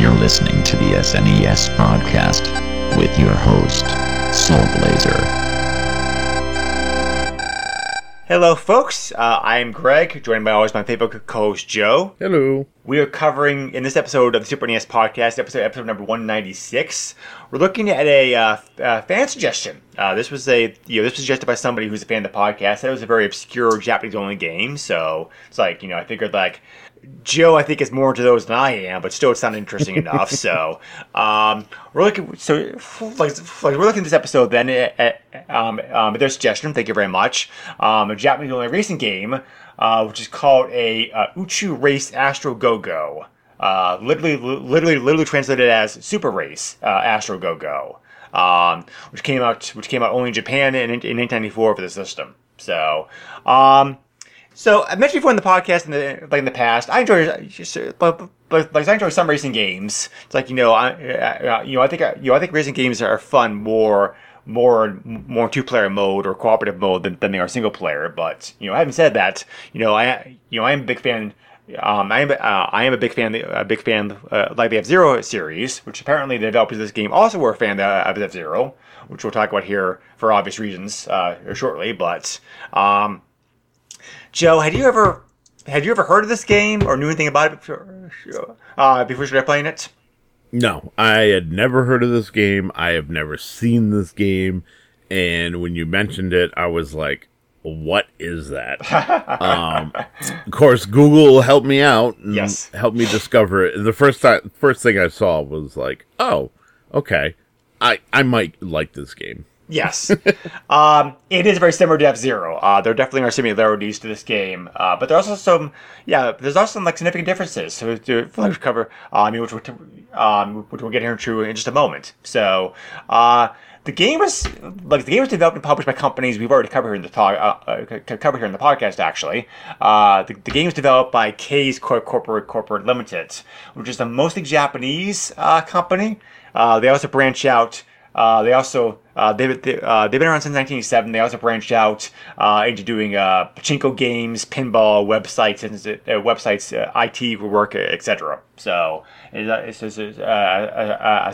You're listening to the SNES podcast with your host, Soul Blazer. Hello, folks. Uh, I am Greg, joined by always my favorite co-host Joe. Hello. We are covering in this episode of the Super NES podcast, episode episode number one ninety six. We're looking at a uh, uh, fan suggestion. Uh, this was a you know this was suggested by somebody who's a fan of the podcast. Said it was a very obscure Japanese only game, so it's like you know I figured like Joe I think is more into those than I am, but still it's not interesting enough. So um, we're looking so like, like we're looking at this episode then at, at, um, um, their suggestion. Thank you very much. Um, a Japanese only racing game uh, which is called a uh, Uchu Race Astro Go Go. Uh, literally, literally, literally translated as Super Race uh, Astro Go Go, um, which came out, which came out only in Japan in, in 1994 for the system. So, um, so I mentioned before in the podcast, in the like in the past, I enjoy, but, but like I enjoy some racing games. It's like you know, I, uh, you know, I think you know, I think racing games are fun more more more two player mode or cooperative mode than, than they are single player. But you know, having said that, you know, I you know I am a big fan. Um, I am uh, I am a big fan a big fan uh, like the F Zero series, which apparently the developers of this game also were a fan of F Zero, which we'll talk about here for obvious reasons uh, shortly. But um, Joe, had you ever had you ever heard of this game or knew anything about it before, uh, before you started playing it? No, I had never heard of this game. I have never seen this game. And when you mentioned it, I was like, what is that? um, of course, Google helped me out and Yes. helped me discover it. The first time, first thing I saw was like, oh, okay, I I might like this game. Yes. um, it is very similar to F Zero. Uh, there definitely are similarities to this game, uh, but there's also some, yeah, there's also some like significant differences to, to cover. Uh, I mean, which, um, which we'll get into in just a moment. So, uh, the game was like the game was developed and published by companies we've already covered here in the talk, uh, uh, covered here in the podcast. Actually, the, the game was developed by K's Cor- Corporate Corporate Limited, which is a mostly Japanese company. They also branch out. Uh, they also uh, they've they, uh, they've been around since 1987. They also branched out uh, into doing uh, pachinko games, pinball websites, uh, websites, uh, IT work, etc. So it's, uh, it's, it's, uh, uh, uh,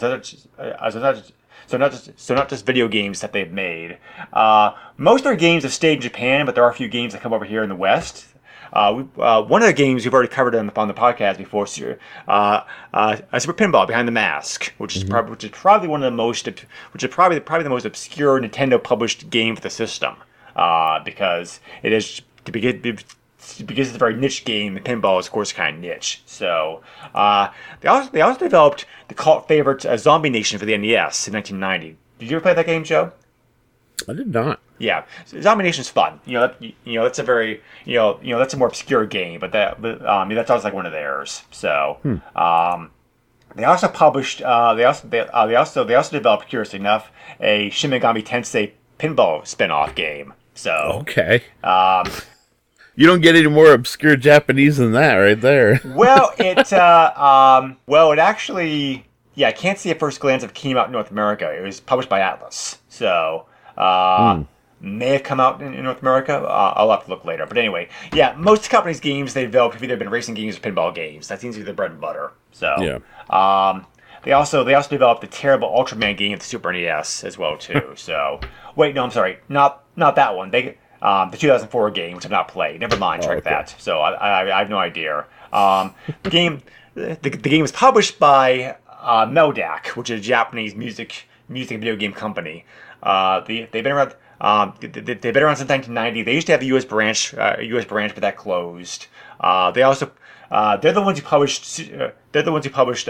uh, so not just so not just video games that they've made. Uh, most of their games have stayed in Japan, but there are a few games that come over here in the West. Uh, we, uh, one of the games we've already covered on the, on the podcast before, Su- uh, uh, Super Pinball Behind the Mask, which is prob- which is probably one of the most, which is probably probably the most obscure Nintendo published game for the system, uh, because it is to begin. Because it's a very niche game, pinball is of course kind of niche. So uh, they also they also developed the cult favorite uh, Zombie Nation for the NES in 1990. Did you ever play that game, Joe? I did not. Yeah, so Zombie Nation's fun. You know, that, you know that's a very you know you know that's a more obscure game, but that but, um, that sounds like one of theirs. So, um, they also published uh, they also they, uh, they also they also developed curiously enough a Shin Megami Tensei pinball spin-off game. So, Okay. um, You don't get any more obscure Japanese than that, right there. well, it uh, um, well it actually yeah I can't see at first glance if it came out in North America. It was published by Atlus, so uh, may have come out in, in North America. Uh, I'll have to look later. But anyway, yeah, most companies' games they develop have either been racing games or pinball games. That seems to be the bread and butter. So Yeah. um, they also they also developed the terrible Ultraman game at the Super NES as well too. so wait, no, I'm sorry, not not that one. They um, the 2004 game, which I've not played. Never mind, track okay. that. So I, I, I have no idea. Um, the game the, the game was published by uh, Meldac, which is a Japanese music music video game company. Uh, the, they've been around. Um, they, they- they've been around since 1990. They used to have a U.S. branch, uh, U.S. branch, but that closed. Uh, they also uh, they're the ones who published. Uh, they're the ones who published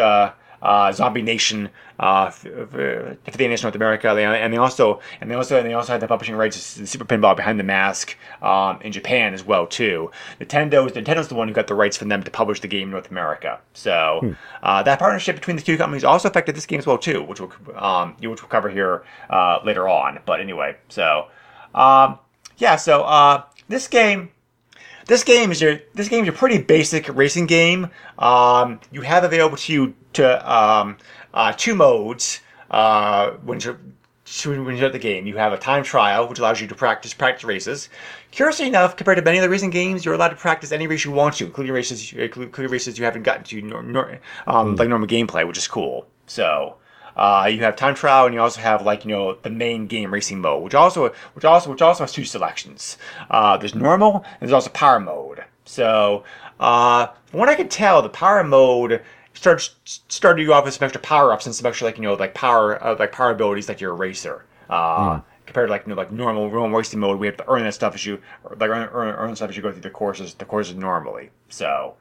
uh, Zombie Nation, uh, f- f- 50 Nation North America, they, and they also and they also and they also had the publishing rights to the Super Pinball Behind the Mask um, in Japan as well too. Nintendo Nintendo's the one who got the rights from them to publish the game in North America. So uh, that partnership between the two companies also affected this game as well too, which we'll um, which we'll cover here uh, later on. But anyway, so um, yeah, so uh, this game this game is your this game is a pretty basic racing game. Um, you have available to you to um, uh, two modes uh, when you're when you're at the game. You have a time trial, which allows you to practice practice races. Curiously enough, compared to many other racing games, you're allowed to practice any race you want to, including races including races you haven't gotten to nor, nor, um, like normal gameplay, which is cool. So. Uh, you have time trial, and you also have like you know the main game racing mode, which also which also which also has two selections. Uh, there's normal, and there's also power mode. So uh, from what I could tell, the power mode starts started you off with some extra power ups and some extra like you know like power uh, like power abilities like you're a racer. Uh, Compared to like you know like normal normal racing mode, we have to earn that stuff as you like earn, earn, earn stuff as you go through the courses the courses normally. So.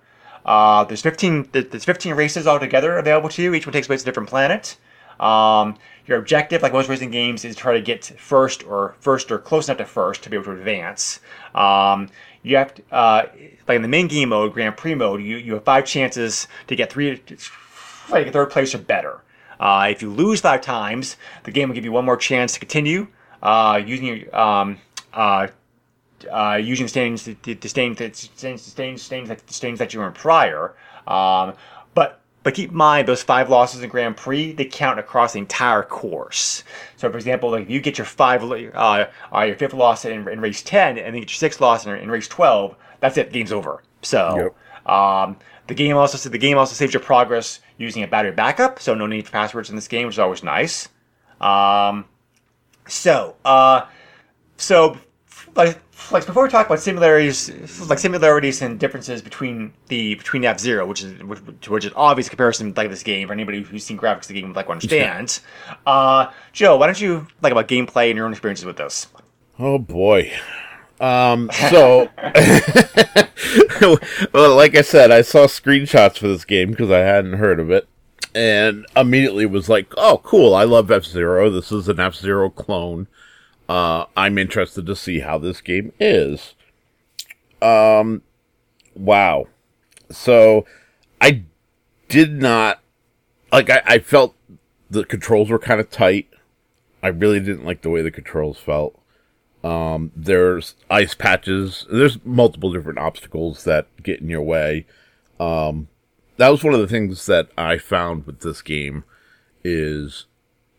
Uh, there's 15. There's 15 races altogether available to you. Each one takes place on a different planet. Um, your objective, like most racing games, is to try to get first or first or close enough to first to be able to advance. Um, you have to, uh, like in the main game mode, Grand Prix mode, you, you have five chances to get three, like third place or better. Uh, if you lose five times, the game will give you one more chance to continue uh, using your um, uh, uh, using standings to, to, to standings, that- standings, standings, standings, that, standings that you in prior. Um, but keep in mind those five losses in Grand Prix they count across the entire course. So for example, like if you get your five uh, uh, your fifth loss in, in race ten and then get your sixth loss in, in race twelve, that's it. Game's over. So. Um, the game also the game also saves your progress using a battery backup, so no need for passwords in this game, which is always nice. Um, so, uh, so like, like before we talk about similarities, like similarities and differences between the between F Zero, which is which, which is obvious comparison like this game for anybody who's seen graphics of the game like understands. Uh, Joe, why don't you like about gameplay and your own experiences with this? Oh boy. Um, so, well, like I said, I saw screenshots for this game because I hadn't heard of it, and immediately was like, "Oh, cool! I love F Zero. This is an F Zero clone. Uh, I'm interested to see how this game is." Um, wow. So, I did not like. I, I felt the controls were kind of tight. I really didn't like the way the controls felt. Um, there's ice patches. There's multiple different obstacles that get in your way. Um, that was one of the things that I found with this game is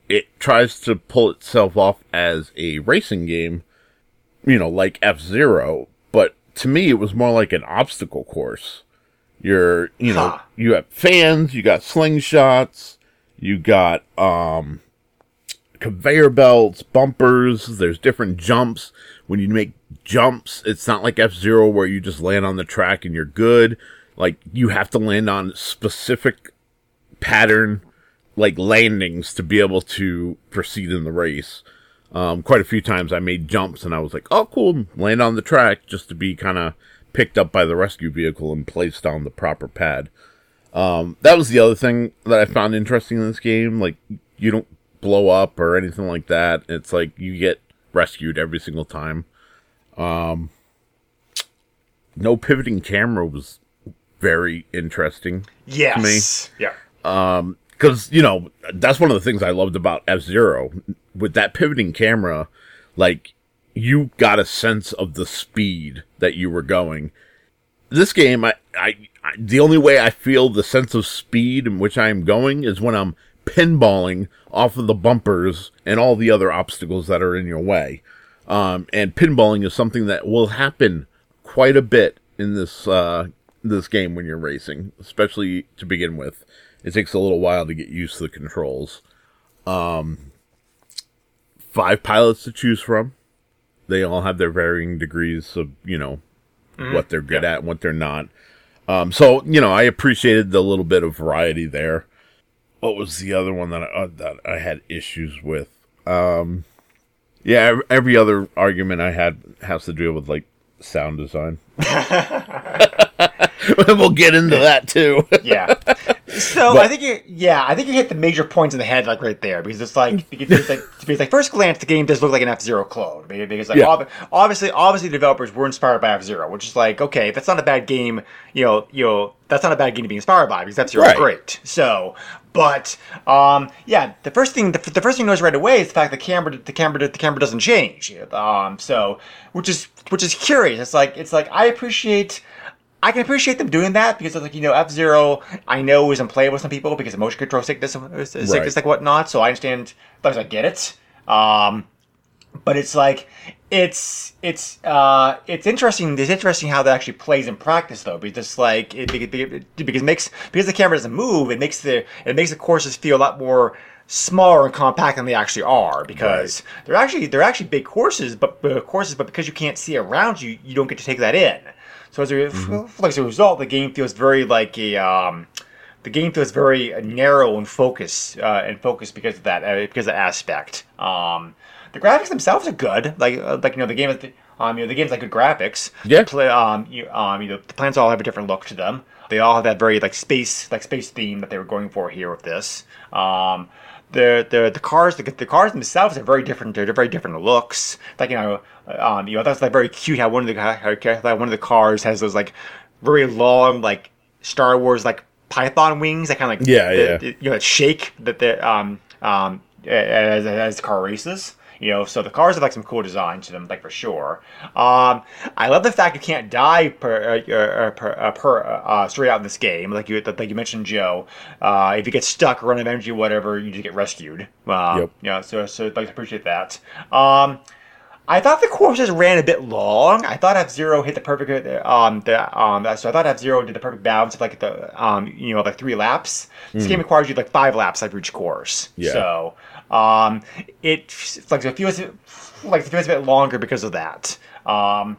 it tries to pull itself off as a racing game, you know, like F Zero, but to me it was more like an obstacle course. You're, you know, Huh. you have fans, you got slingshots, you got um conveyor belts, bumpers, there's different jumps. When you make jumps, it's not like F Zero where you just land on the track and you're good. Like you have to land on specific pattern like landings to be able to proceed in the race. Um, quite a few times I made jumps and I was like, oh cool, land on the track just to be kind of picked up by the rescue vehicle and placed on the proper pad. Um, that was the other thing that I found interesting in this game. Like, you don't blow up or anything like that. It's like you get rescued every single time. Um, no pivoting camera was very interesting Yes. Yeah. Because you know that's one of the things I loved about F Zero with that pivoting camera. Like you got a sense of the speed that you were going. This game, I, I, I the only way I feel the sense of speed in which I am going is when I'm pinballing off of the bumpers and all the other obstacles that are in your way. Um, and pinballing is something that will happen quite a bit in this uh, this game when you're racing, especially to begin with. It takes a little while to get used to the controls. Um, five pilots to choose from. They all have their varying degrees of you know what they're good at and what they're not. Um, so you know, I appreciated the little bit of variety there. What was the other one that I, uh, that I had issues with? Um, yeah, every other argument I had has to do with like sound design. we'll get into that too. yeah. So But- I think you, yeah, I think you hit the major points in the head like right there because it's like because, it's like because like first glance the game does look like an F Zero clone because because, like Yeah. ob- obviously obviously the developers were inspired by F Zero which is like okay that's not a bad game you know you know that's not a bad game to be inspired by because F Zero Right. great so but um yeah the first thing the, the first thing you notice right away is the fact the camera the camera the camera doesn't change um so which is which is curious it's like it's like I appreciate. I can appreciate them doing that because, like, you know, F Zero, I know is unplayable with some people because of motion control sickness, sickness Right. like whatnot. So I understand, sometimes I get it. Um, but it's like, it's it's uh, it's interesting. It's interesting how that actually plays in practice, though, because like it, because because it makes because the camera doesn't move, it makes the it makes the courses feel a lot more smaller and compact than they actually are because they're actually they're actually big courses, but uh, courses, but because you can't see around you, you don't get to take that in. So as a, like, as a result, the game feels very like a um, the game feels very narrow and focused uh, and focused because of that uh, because of that aspect. Um, the graphics themselves are good. Like uh, like you know the game the, um you know the game's like good graphics. Yeah. The play, um you um you know the plants all have a different look to them. They all have that very like space like space theme that they were going for here with this. Um, the the the cars the, the cars themselves are very different. They're very different looks. Like you know, um, you know that's like very cute how one of the how, how one of the cars has those like very long like Star Wars like python wings that kind of like Yeah, the- yeah. the- you know that shake that the um um as as the car races. You know, so the cars have like some cool design to them, like for sure. Um, I love the fact you can't die per uh, uh, per, uh, per uh, straight out in this game. Like you like you mentioned, Joe. Uh, if you get stuck or run out of energy, whatever, you just get rescued. Uh, Yep. Yeah. So so I'd like to appreciate that. Um, I thought the courses ran a bit long. I thought F Zero hit the perfect um the um so I thought F Zero did the perfect balance of like the um you know like three laps. This game requires you like five laps after each course. Yeah. So um it like it feels like it feels a bit longer because of that. Um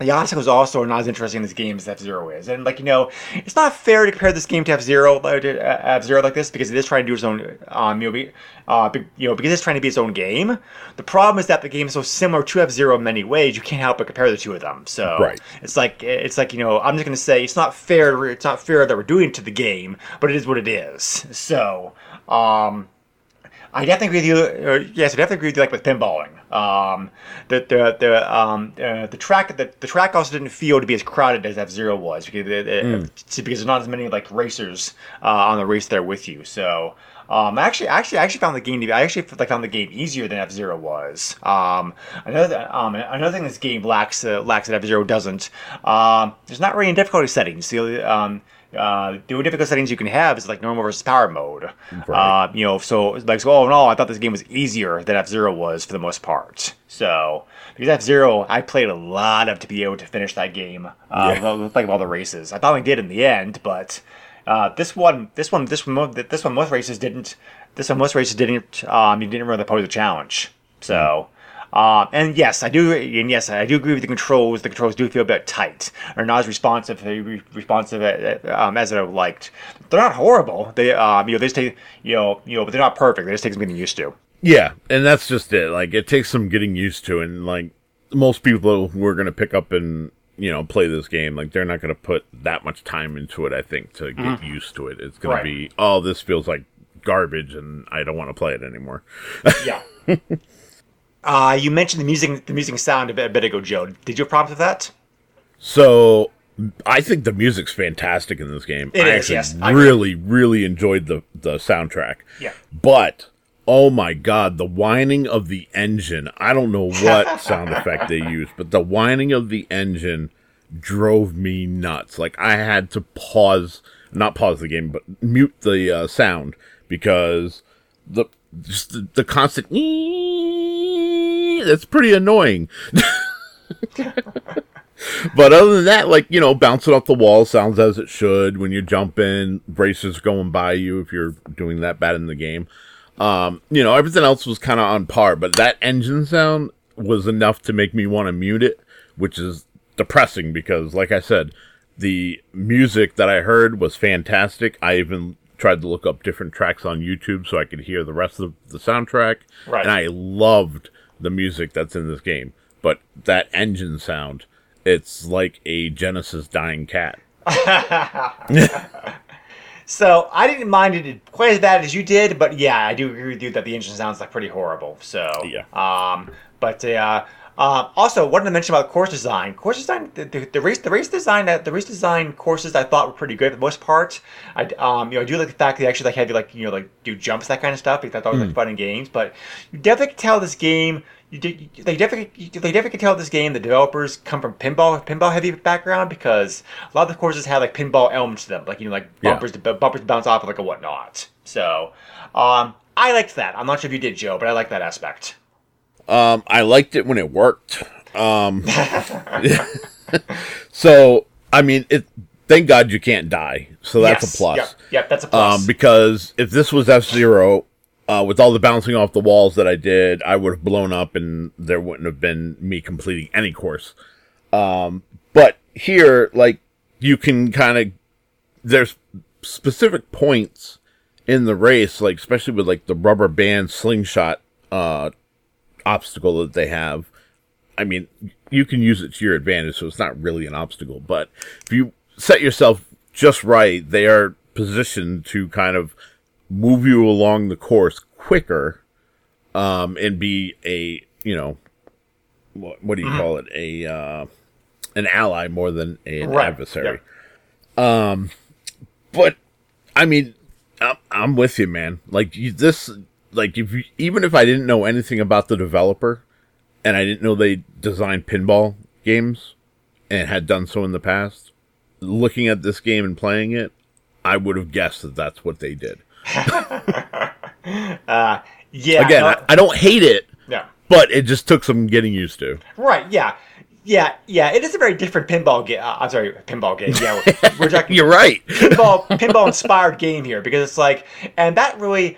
the obstacles also not as interesting in this game as F Zero is, and like you know, it's not fair to compare this game to F Zero, F Zero like this because it is trying to do its own, um, you know, be, uh, you know, because it's trying to be its own game. The problem is that the game is so similar to F Zero in many ways, you can't help but compare the two of them. So Right. it's like it's like you know, I'm just gonna say it's not fair. It's not fair that we're doing it to the game, but it is what it is. So. um... I definitely agree with you. Uh, yes, I definitely agree with you. Like with pinballing, um, the the the um uh, the track the, the track also didn't feel to be as crowded as F Zero was because it, it- because there's not as many like racers uh, on the race there with you. So. Um, actually, actually, I actually found the game. to be- I actually like found the game easier than F Zero was. Um, another, um, another thing this game lacks uh, lacks that F Zero doesn't. Um, there's not really any difficulty settings. The um, uh, the only difficult settings you can have is like normal versus power mode. Right. Uh, you know, so like so all in all, I thought this game was easier than F Zero was for the most part. So because F Zero, I played a lot of to be able to finish that game. Uh, Yeah. like all the races, I finally did in the end, but uh, this one, this one, this one, this one, most races didn't. This one, most races didn't. Um, you didn't really pose a challenge. So. Um, and yes, I do, and yes, I do agree with the controls. The controls do feel a bit tight, or not as responsive, re- responsive uh, um, as I would liked. They're not horrible. They, um, you know, they just take, you know, you know, but they're not perfect. They just take some getting used to. Yeah, and that's just it. Like it takes some getting used to, and like most people who are going to pick up and you know play this game, like they're not going to put that much time into it. I think to get used to it, it's going Right. to be oh, this feels like garbage, and I don't want to play it anymore. Yeah. uh, you mentioned the music, the music sound a bit, a bit ago, Joe. Did you have problems with that? So I think the music's fantastic in this game. It I is, actually yes, really, really enjoyed the the soundtrack. Yeah. But oh my god, the whining of the engine. I don't know what sound effect they used, but the whining of the engine drove me nuts. Like I had to pause, not pause the game, but mute the uh, sound because the just the, the constant that's pretty annoying. But other than that, like, you know, bouncing off the wall sounds as it should when you're jumping, braces going by you if you're doing that bad in the game. Um, you know, everything else was kind of on par, but that engine sound was enough to make me want to mute it, which is depressing because, like I said, the music that I heard was fantastic. I even tried to look up different tracks on YouTube so I could hear the rest of the soundtrack. Right. And I loved the music that's in this game. But that engine sound, it's like a Genesis dying cat. So I didn't mind it quite as bad as you did, but yeah, I do agree with you that the engine sounds like pretty horrible. So Yeah. Um, but uh, uh, also wanted to mention about course design. Course design, the, the, the race, the race design, uh, the race design courses I thought were pretty good for the most part. I um, you know, I do like the fact that they actually like have you like you know like do jumps that kind of stuff because I thought it was like fun in games. But you definitely can tell this game. You did, they definitely they definitely can tell this game the developers come from pinball pinball heavy background because a lot of the courses have like pinball elements to them, like you know like Yeah. bumpers to bumpers to bounce off of like a whatnot. So um, I liked that. I'm not sure if you did, Joe, but I like that aspect. Um, I liked it when it worked. Um, so I mean, it. Thank God you can't die. So that's Yes. a plus. Yep, yep that's a plus. Um, because if this was F Zero, uh, with all the bouncing off the walls that I did, I would have blown up, and there wouldn't have been me completing any course. Um, but here, like, you can kind of there's specific points in the race, like especially with like the rubber band slingshot uh, obstacle that they have. I mean, you can use it to your advantage, so it's not really an obstacle. But if you set yourself just right, they are positioned to kind of move you along the course quicker, um, and be a you know, what, what do you Mm-hmm. call it? A uh, an ally more than an Right, adversary. Um, but I mean, I'm, I'm with you, man. Like you, this, like if you, even if I didn't know anything about the developer, and I didn't know they designed pinball games and had done so in the past, looking at this game and playing it, I would have guessed that that's what they did. Uh, yeah. Again, no- I, I don't hate it, yeah. but it just took some getting used to. Right. Yeah. Yeah. Yeah. It is a very different pinball game. Uh, I'm sorry, pinball game. Yeah. We're, we're talking You're right. pinball pinball inspired game here because it's like, and that really.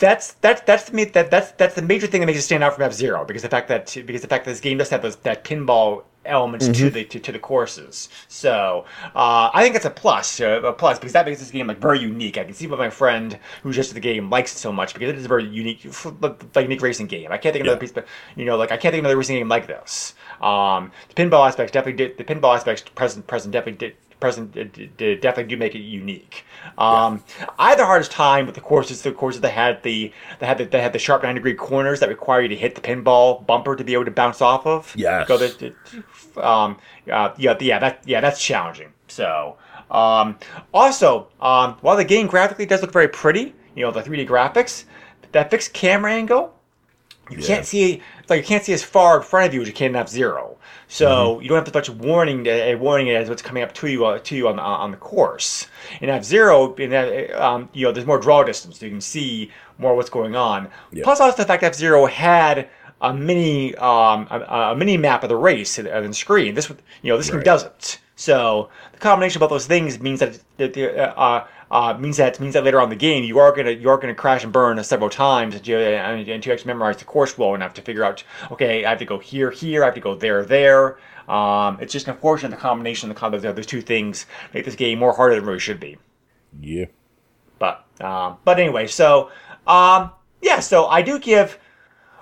That's that's that's the that that's that's the major thing that makes it stand out from F Zero because the fact that because the fact that this game does have those that pinball elements to the to, to the courses. So uh, I think that's a plus uh, a plus because that makes this game like very unique. I can see why my friend who's just the game likes it so much because it is a very unique like unique racing game. I can't think of another piece, but you know like I can't think of another racing game like this. Um, the pinball aspects definitely did the pinball aspects present present definitely did present definitely do make it unique. Um, I had the hardest time with the courses. The courses that had the that had the, that had the sharp nine degree corners that require you to hit the pinball bumper to be able to bounce off of. Yes. Go the, the- um, uh, yeah, yeah, that yeah, that's challenging. So, um, also, um, while the game graphically does look very pretty, you know, the 3D graphics, that fixed camera angle you can't see like you can't see as far in front of you as you can in F Zero. So you don't have as much warning a warning as what's coming up to you uh, to you on the on the course. In F Zero, in that, um, you know, there's more draw distance, so you can see more what's going on. Plus, also the fact F Zero had a mini um, a, a mini map of the race on the screen. This you know this game doesn't. So the combination of both those things means that that the, uh, uh, means that means that later on in the game you are gonna you are gonna crash and burn several times and you, and, and you actually memorize the course well enough to figure out okay I have to go here here I have to go there there. Um, it's just unfortunate the combination of the com- of those two things make this game more harder than it really should be. Yeah. But um, but anyway, so um, yeah, so I do give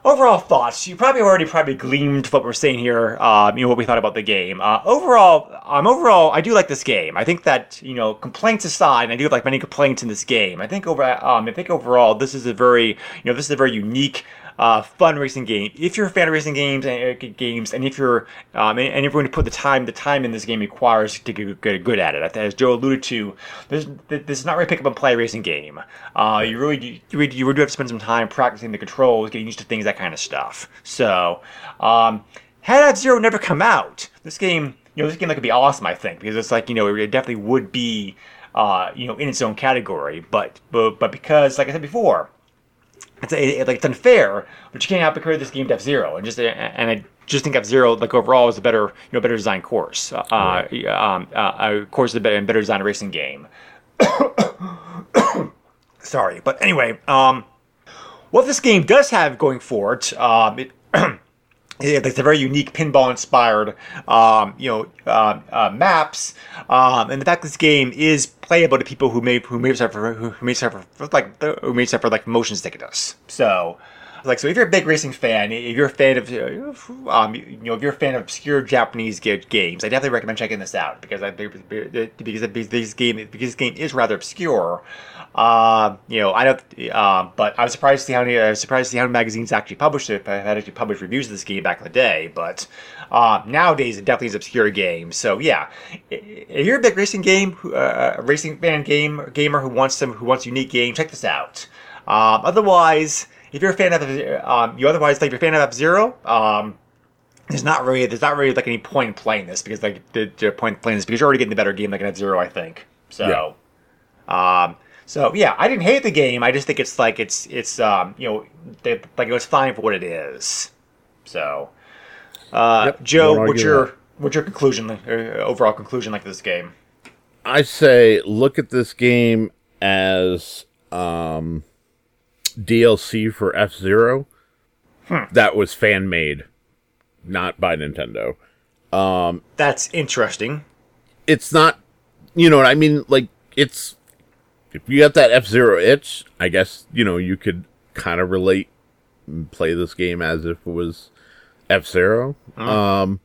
overall thoughts. You probably already probably gleamed what we're saying here. Um, you know what we thought about the game. Uh, overall, um, overall, I do like this game. I think that you know complaints aside, and I do have like many complaints in this game. I think over um, I think overall this is a very you know this is a very unique. Uh, fun racing game. If you're a fan of racing games and uh, games, and if you're um, and, if you're going to put the time, the time in this game requires to get good, at it. As Joe alluded to, this this is not really pick up and play racing game. Uh, you really you really, you really do have to spend some time practicing the controls, getting used to things, that kind of stuff. So, um, had F Zero never come out, this game, you know, this game like, could be awesome. I think because it's like you know it definitely would be, uh, you know, in its own category. But but but because like I said before, it's it, like it's unfair, but you can't out compare this game to F Zero, and just and I just think F Zero like overall is a better you know better designed course. Uh, um, uh, course is a better, and better designed racing game. Sorry, but anyway, um, what this game does have going for it, um, it. It's a very unique pinball-inspired, um, you know, uh, uh, maps, um, and the fact this game is playable to people who may who may suffer who may suffer like who may suffer like motion sickness. So, like so if you're a big racing fan, if you're a fan of, uh, um, you know, if you're a fan of obscure Japanese ga- games, I definitely recommend checking this out because I because this game because this game is rather obscure. Uh, you know, I don't. Uh, but I was surprised to see how many. I was surprised to see how many magazines actually published it. I had actually published reviews of this game back in the day, but uh, nowadays it definitely is an obscure game. So yeah, if you're a big racing game, uh, a racing fan game gamer who wants some who wants unique game, check this out. Um, otherwise, if you're a fan of um, you otherwise like if you're a fan of F Zero, um, there's not really there's not really like any point in playing this because like the, the point in playing this because you're already getting the better game like an F Zero, I think. So. Um, so yeah, I didn't hate the game. I just think it's like it's it's um you know they, like it was fine for what it is. So, uh, Yep, Joe, what's your that. what's your conclusion, uh, overall conclusion like this game? I say look at this game as um, DLC for F Zero. That was fan made, not by Nintendo. That's interesting. It's not, you know what I mean? Like it's if you got that F Zero itch, I guess you know you could kind of relate and play this game as if it was F Zero. Um,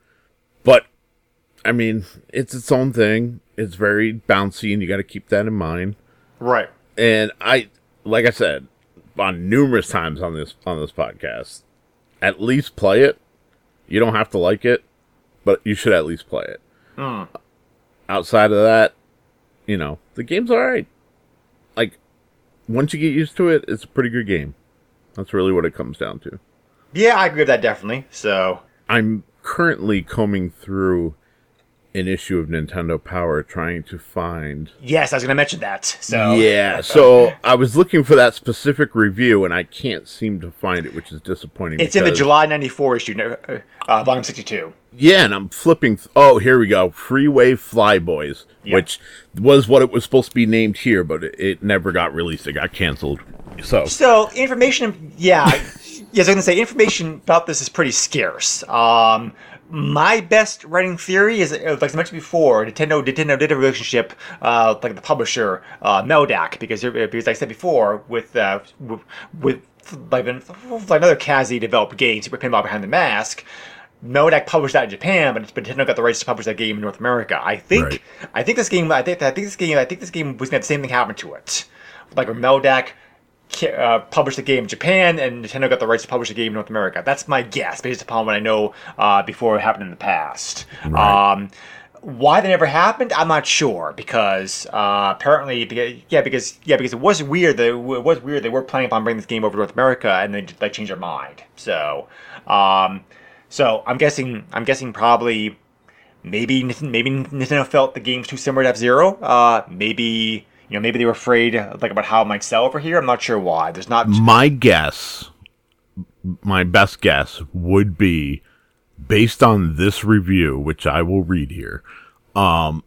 but I mean, it's its own thing. It's very bouncy, and you got to keep that in mind. Right. and I, like I said, on numerous times on this on this podcast, at least play it. You don't have to like it, but you should at least play it. Outside of that, you know, the game's all right. Like once you get used to it, it's a pretty good game. That's really what it comes down to. Yeah, I agree with that definitely. So I'm currently combing through an issue of Nintendo Power trying to find yes, I was going to mention that. So Yeah, so I was looking for that specific review and I can't seem to find it, which is disappointing. it's in the July '94 issue, uh, uh, volume 62. Yeah, and I'm flipping. Th- oh, here we go. Freeway Flyboys, Yeah. which was what it was supposed to be named here, but it, it never got released. It got canceled. So So information, yeah, yes, I was gonna say information about this is pretty scarce. Um, my best writing theory is, like I mentioned before, Nintendo Nintendo did a relationship, uh, like the publisher, uh, Meldac, because because like I said before, with uh, with, with like, like another Kaze developed game, Super Pinball Behind the Mask. Meldac published that in Japan, but Nintendo got the rights to publish that game in North America. I think Right. I think this game I think I think this game I think this game was gonna have the same thing happen to it. Like where Meldac ca- uh, published the game in Japan, and Nintendo got the rights to publish the game in North America. That's my guess, based upon what I know uh, before it happened in the past. Right. Um, why that never happened, I'm not sure because uh, apparently, because, yeah, because yeah, because it was weird. That it was weird. They were planning upon bringing this game over to North America, and they they changed their mind. So, um, so I'm guessing I'm guessing probably maybe maybe Nintendo felt the game's too similar to F Zero. Uh, maybe you know maybe they were afraid like about how it might sell over here. I'm not sure why. There's not. my guess, my best guess would be based on this review, which I will read here. Um,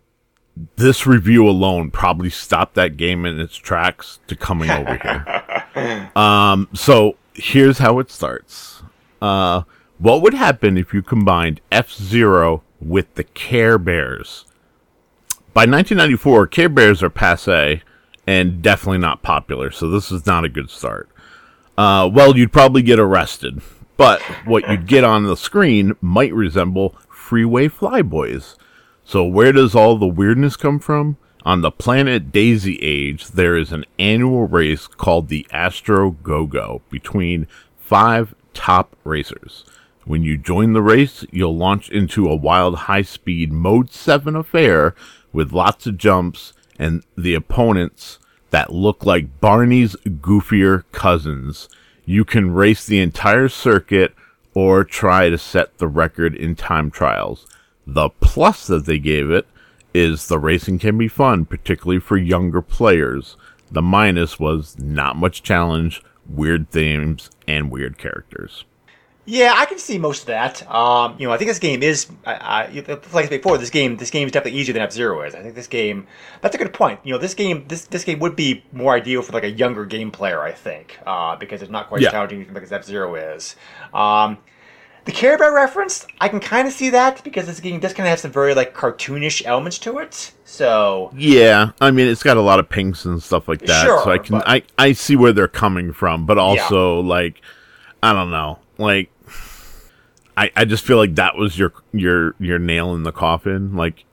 this review alone probably stopped that game in its tracks to coming over here. Um, so here's how it starts. Uh, what would happen if you combined F Zero with the Care Bears? By 1994, Care Bears are passe and definitely not popular, so this is not a good start. Uh, well, you'd probably get arrested, but what you'd get on the screen might resemble Freeway Flyboys. So, where does all the weirdness come from? On the planet Daisy Age, there is an annual race called the Astro Go Go between five top racers. When you join the race, you'll launch into a wild high speed Mode 7 affair with lots of jumps and the opponents that look like Barney's goofier cousins. You can race the entire circuit or try to set the record in time trials. The plus that they gave it is the racing can be fun, particularly for younger players. The minus was not much challenge, weird themes, and weird characters. Yeah, I can see most of that. Um, you know, I think this game is, I, I, like I said before, this game, this game is definitely easier than F Zero is. I think this game, that's a good point. You know, this game, this this game would be more ideal for like a younger game player, I think, uh, because it's not quite Yeah. as challenging as F Zero is. Um, the Care Bear reference, I can kind of see that because this game does kind of have some very like cartoonish elements to it. So Yeah, I mean it's got a lot of pinks and stuff like that, Sure, so I can but- I I see where they're coming from, but also like I don't know. Like, I I just feel like that was your your your nail in the coffin. Like,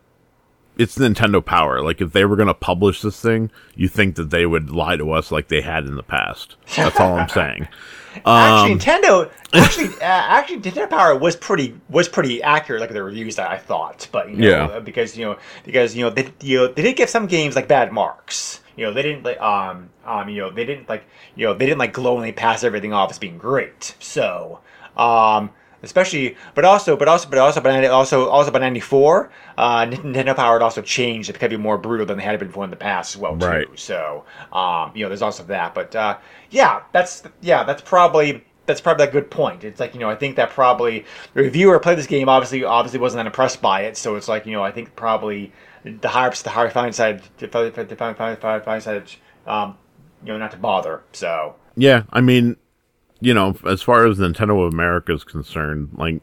it's Nintendo Power. Like, if they were gonna publish this thing, you think that they would lie to us like they had in the past. That's all I'm saying. Actually, Um, Nintendo actually uh, actually Nintendo Power was pretty was pretty accurate, like the reviews that I thought. But you know, Yeah. because you know because you know they you know, they did give some games like bad marks. You know, they didn't like um um you know they didn't like you know they didn't like glowingly pass everything off as being great. So um especially but also but also but also but also also by 94 uh nintendo power had also changed. It could be more brutal than they had been before in the past as well too. Right. so um you know there's also that. But uh yeah that's yeah that's probably that's probably a good point. It's like you know i think that probably the reviewer played this game obviously obviously wasn't that impressed by it. So it's like you know i think probably the higher the higher fine side the fine fine fine fine fine side um you know not to bother. So Yeah, I mean, you know, as far as Nintendo of America is concerned, like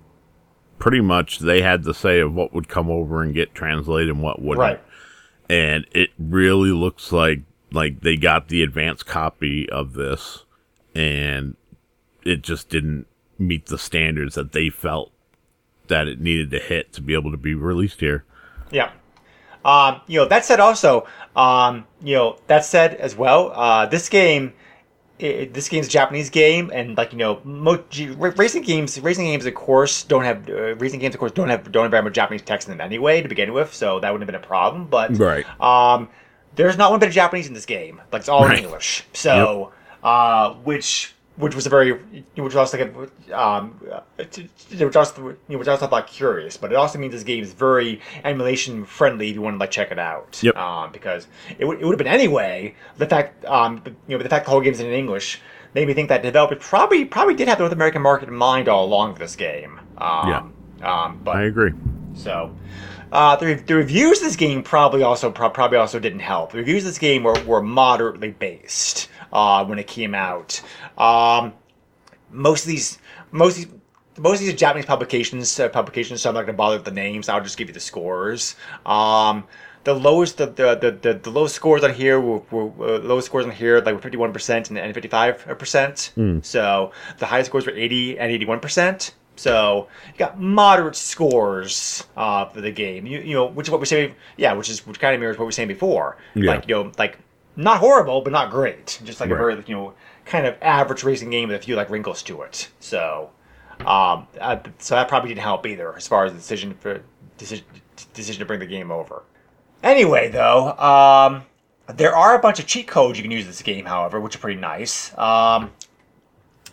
pretty much they had the say of what would come over and get translated and what wouldn't. right And it really looks like like they got the advanced copy of this and it just didn't meet the standards that they felt that it needed to hit to be able to be released here. Yeah. Um, you know, that said, also, um, you know, that said as well, uh, this game, i this game's a Japanese game, and like you know, mo- g- racing games, racing games, of course, don't have uh, racing games, of course, don't have don't have very much Japanese text in them anyway to begin with, so that wouldn't have been a problem. But Right. um, there's not one bit of Japanese in this game, like it's all Right. in English. So, uh, which which was a very which was also like a, um, which also which also thought curious, but it also means this game is very emulation friendly if you want to like check it out. Yep. Um, because it would it would have been anyway. The fact um you know the fact the whole game's in English made me think that developers probably probably did have the North American market in mind all along for this game. Um, yeah. Um, but I agree. so, uh, the, the reviews of this game probably also pro- probably also didn't help. The reviews of this game were, were moderately based uh, when it came out. Um, most of these most of these most of these are Japanese publications uh, publications, so I'm not going to bother with the names. I'll just give you the scores. Um, the lowest the the, the, the, the lowest scores on here were, were uh, lowest scores on here like were 51 percent and, and 55 percent. So the highest scores were 80 and 81 percent. So you got moderate scores uh, for the game. You, you know, which is what we're say. Yeah, which is which kind of mirrors what we were saying before. Yeah. Like you know, like not horrible, but not great. Just like a very you know kind of average racing game with a few like wrinkles to it. So, um, uh, so that probably didn't help either as far as the decision for decision decision to bring the game over. Anyway, though, um, there are a bunch of cheat codes you can use in this game, however, which are pretty nice. Um,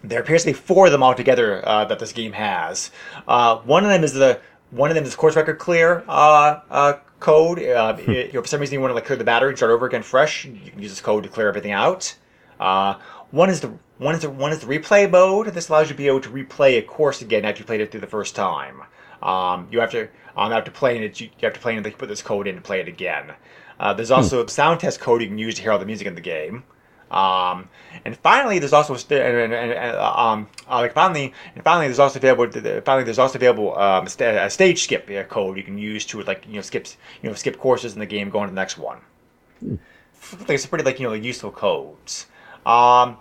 there appears to be four of them altogether uh, that this game has. Uh, one of them is the one of them is course record clear uh, uh, code. Uh, it- you know, for some reason you want to like clear the battery and start over again fresh. You can use this code to clear everything out. Uh, one is the one is the one is the replay mode. This allows you to be able to replay a course again after you played it through the first time. Um, you have to um, after playing it, you, you have to play it. You put this code in to play it again. Uh, there's also a sound test code you can use to hear all the music in the game. Um, and finally, there's also st- and, and, and, uh, um, uh, like finally, and finally, there's also available. Finally, there's also available um, sta- a stage skip uh, code you can use to like you know skip you know skip courses in the game, going to the next one. Like, it's pretty like you know useful codes. Um,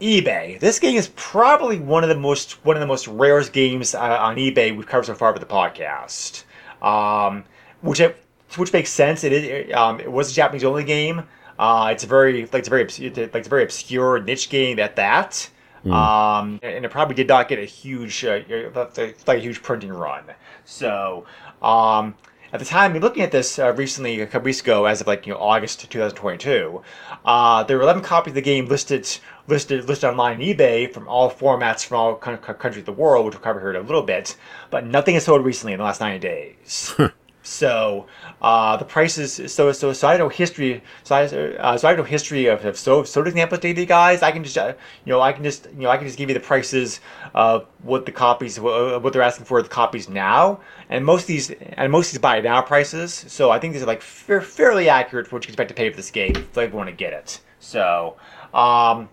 eBay. This game is probably one of the most one of the most rarest games uh, on eBay we've covered so far with the podcast. Um, which it, which makes sense. It is um, it was a Japanese only game. Uh, it's a very like it's a very like it's a very obscure niche game at that. Um, and it probably did not get a huge uh, like a huge printing run. So um, at the time, looking at this uh, recently, a couple weeks ago, as of like you know August 2022, uh, there were 11 copies of the game listed listed listed online on eBay from all formats from all coun- coun- countries of the world, which we'll cover here in a little bit. But nothing has sold recently in the last 90 days. So uh, the prices. So so so I know history. So I uh, so I know history of, of so so examples to you guys. I can just uh, you know I can just you know I can just give you the prices of what the copies uh, what they're asking for the copies now, and most of these and most of these buy now prices. So I think these are like fair, fairly accurate for what you expect to pay for this game if you want to get it. So um,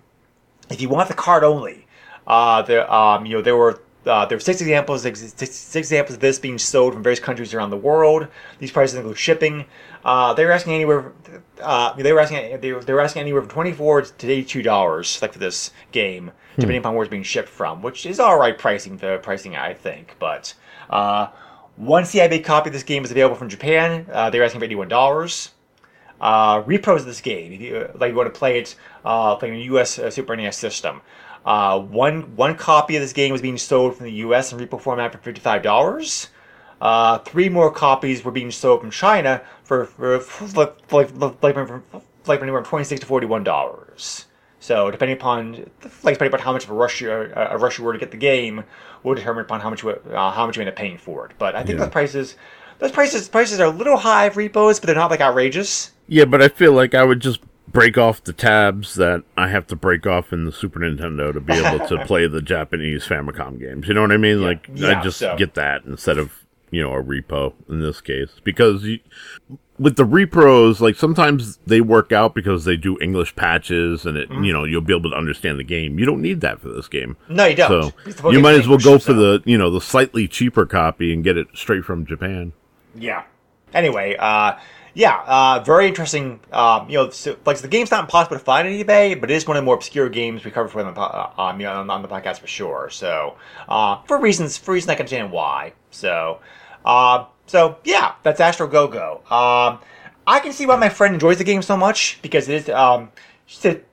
if you want the card only, uh, there um, you know there were uh, there are six examples six, six examples of this being sold from various countries around the world. These prices include shipping. Uh, they were asking anywhere. Uh, they were asking. They were, they were asking anywhere from twenty four to eighty two dollars, like for this game, depending upon where it's being shipped from, which is all right pricing. The pricing, I think, but uh, one CIB copy of this game is available from Japan. Uh, they're asking for eighty one dollars. Uh, repros of this game, if you like, you want to play it, uh, playing a U.S. Uh, Super NES system. Uh, one one copy of this game was being sold from the U.S. in repo format for fifty five dollars. Uh, three more copies were being sold from China for for, for like like like anywhere from twenty six to forty one dollars. So depending upon like depending upon how much of a rush you uh, a rush you were to get the game, will determine upon how much you, uh, how much you end up paying for it. But I think Yeah. the prices those prices prices are a little high for repos, but they're not like outrageous. Yeah, but I feel like I would just break off the tabs that I have to break off in the Super Nintendo to be able to play the Japanese Famicom games. You know what I mean? Like Yeah, I just so- get that instead of you know a repo in this case because you, with the repros, like sometimes they work out because they do English patches and it Mm-hmm. you know you'll be able to understand the game. You don't need that for this game. No, you don't. So you might as well go for the you know the slightly cheaper copy and get it straight from Japan. Yeah. Anyway, uh, yeah, uh, very interesting. Um, you know, so, like the game's not impossible to find on eBay, but it is one of the more obscure games we covered for on the, po- uh, you know, on, on the podcast for sure. So, uh, for reasons, for reasons I can understand why. So, uh, so yeah, that's Astro Go Go. Um, I can see why my friend enjoys the game so much because it is. Um, she said,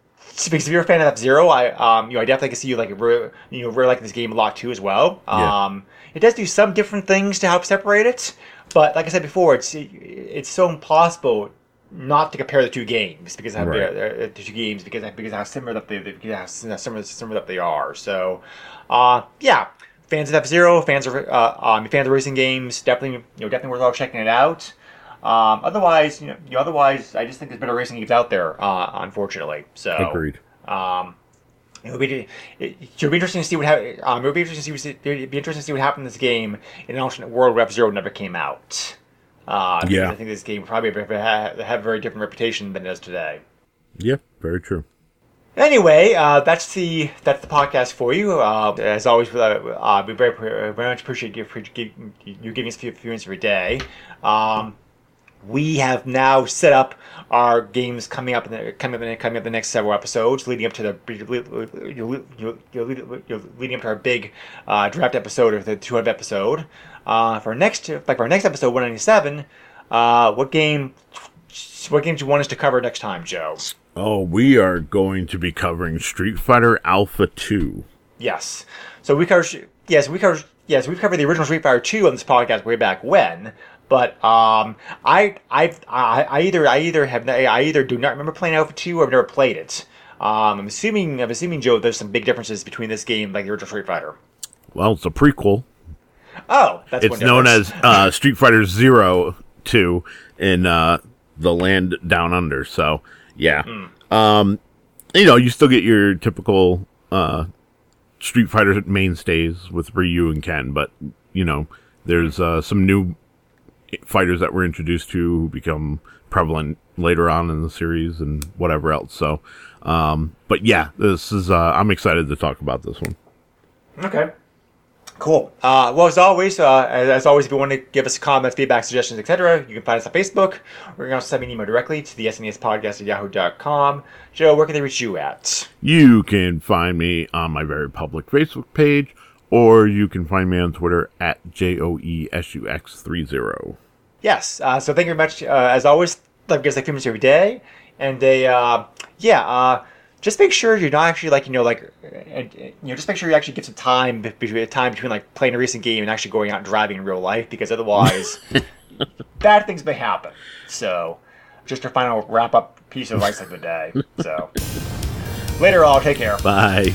because if you're a fan of F-Zero, I um, you know, I definitely can see you like you know really like this game a lot too as well. Yeah. Um, it does do some different things to help separate it, but like I said before, it's it's so impossible not to compare the two games because how Right. they're- the two games because because how similar that they because how similar similar that they are. So, uh, yeah, fans of F-Zero, fans of uh, um, fans of racing games, definitely you know definitely worth all checking it out. Um, otherwise, you know, you know, otherwise, I just think there's better racing games out there, uh, unfortunately. So, Agreed. um, it would be it, it should be interesting to see what hap- um, it would be interesting to see what- it'd be interesting to see what happened in this game in an alternate world where F-Zero never came out. Uh, Yeah. I think this game would probably have, have have a very different reputation than it does today. Yeah, very true. Anyway, uh, that's the that's the podcast for you. Uh, as always, uh, we very very much appreciate you, you, you giving us a few, few minutes every day. Um, we have now set up our games coming up in the coming up in the, coming up the next several episodes, leading up to the leading up to our big uh, draft episode or the 200 episode. Uh, for our next like for our next episode 197, uh, what game what games do you want us to cover next time, Joe? Oh, we are going to be covering Street Fighter Alpha 2. Yes. So we cover yes we cover yes we've covered the original Street Fighter two on this podcast way back when. But um, I I I I either I either have I either do not remember playing Alpha two or I've never played it. Um, I'm assuming I'm assuming Joe there's some big differences between this game like the original Street Fighter. Well, it's a prequel. Oh, that's It's known as uh, Street Fighter Zero 2 in uh, the land down under. So, yeah. Hmm. Um, you know, you still get your typical uh, Street Fighter mainstays with Ryu and Ken, but, you know, there's uh, some new fighters that were introduced to who become prevalent later on in the series and whatever else. So, um, but yeah, this is, uh, I'm excited to talk about this one. Okay. Cool. Uh, well, as always, uh, as, always, if you want to give us comments, feedback, suggestions, etc., you can find us on Facebook. We're going to send me an email directly to the SNES podcast at yahoo.com. Joe, where can they reach you at? You can find me on my very public Facebook page, or you can find me on Twitter at E JOESUX30. Yes. Uh, so thank you very much. Uh, as always, like gives like few minutes every day, and they, uh, yeah, uh, just make sure you're not actually like you know like, you know, just make sure you actually get some time between time between like playing a recent game and actually going out and driving in real life, because otherwise, bad things may happen. So, just a final wrap up piece of advice of the day. So, later, all take care. Bye.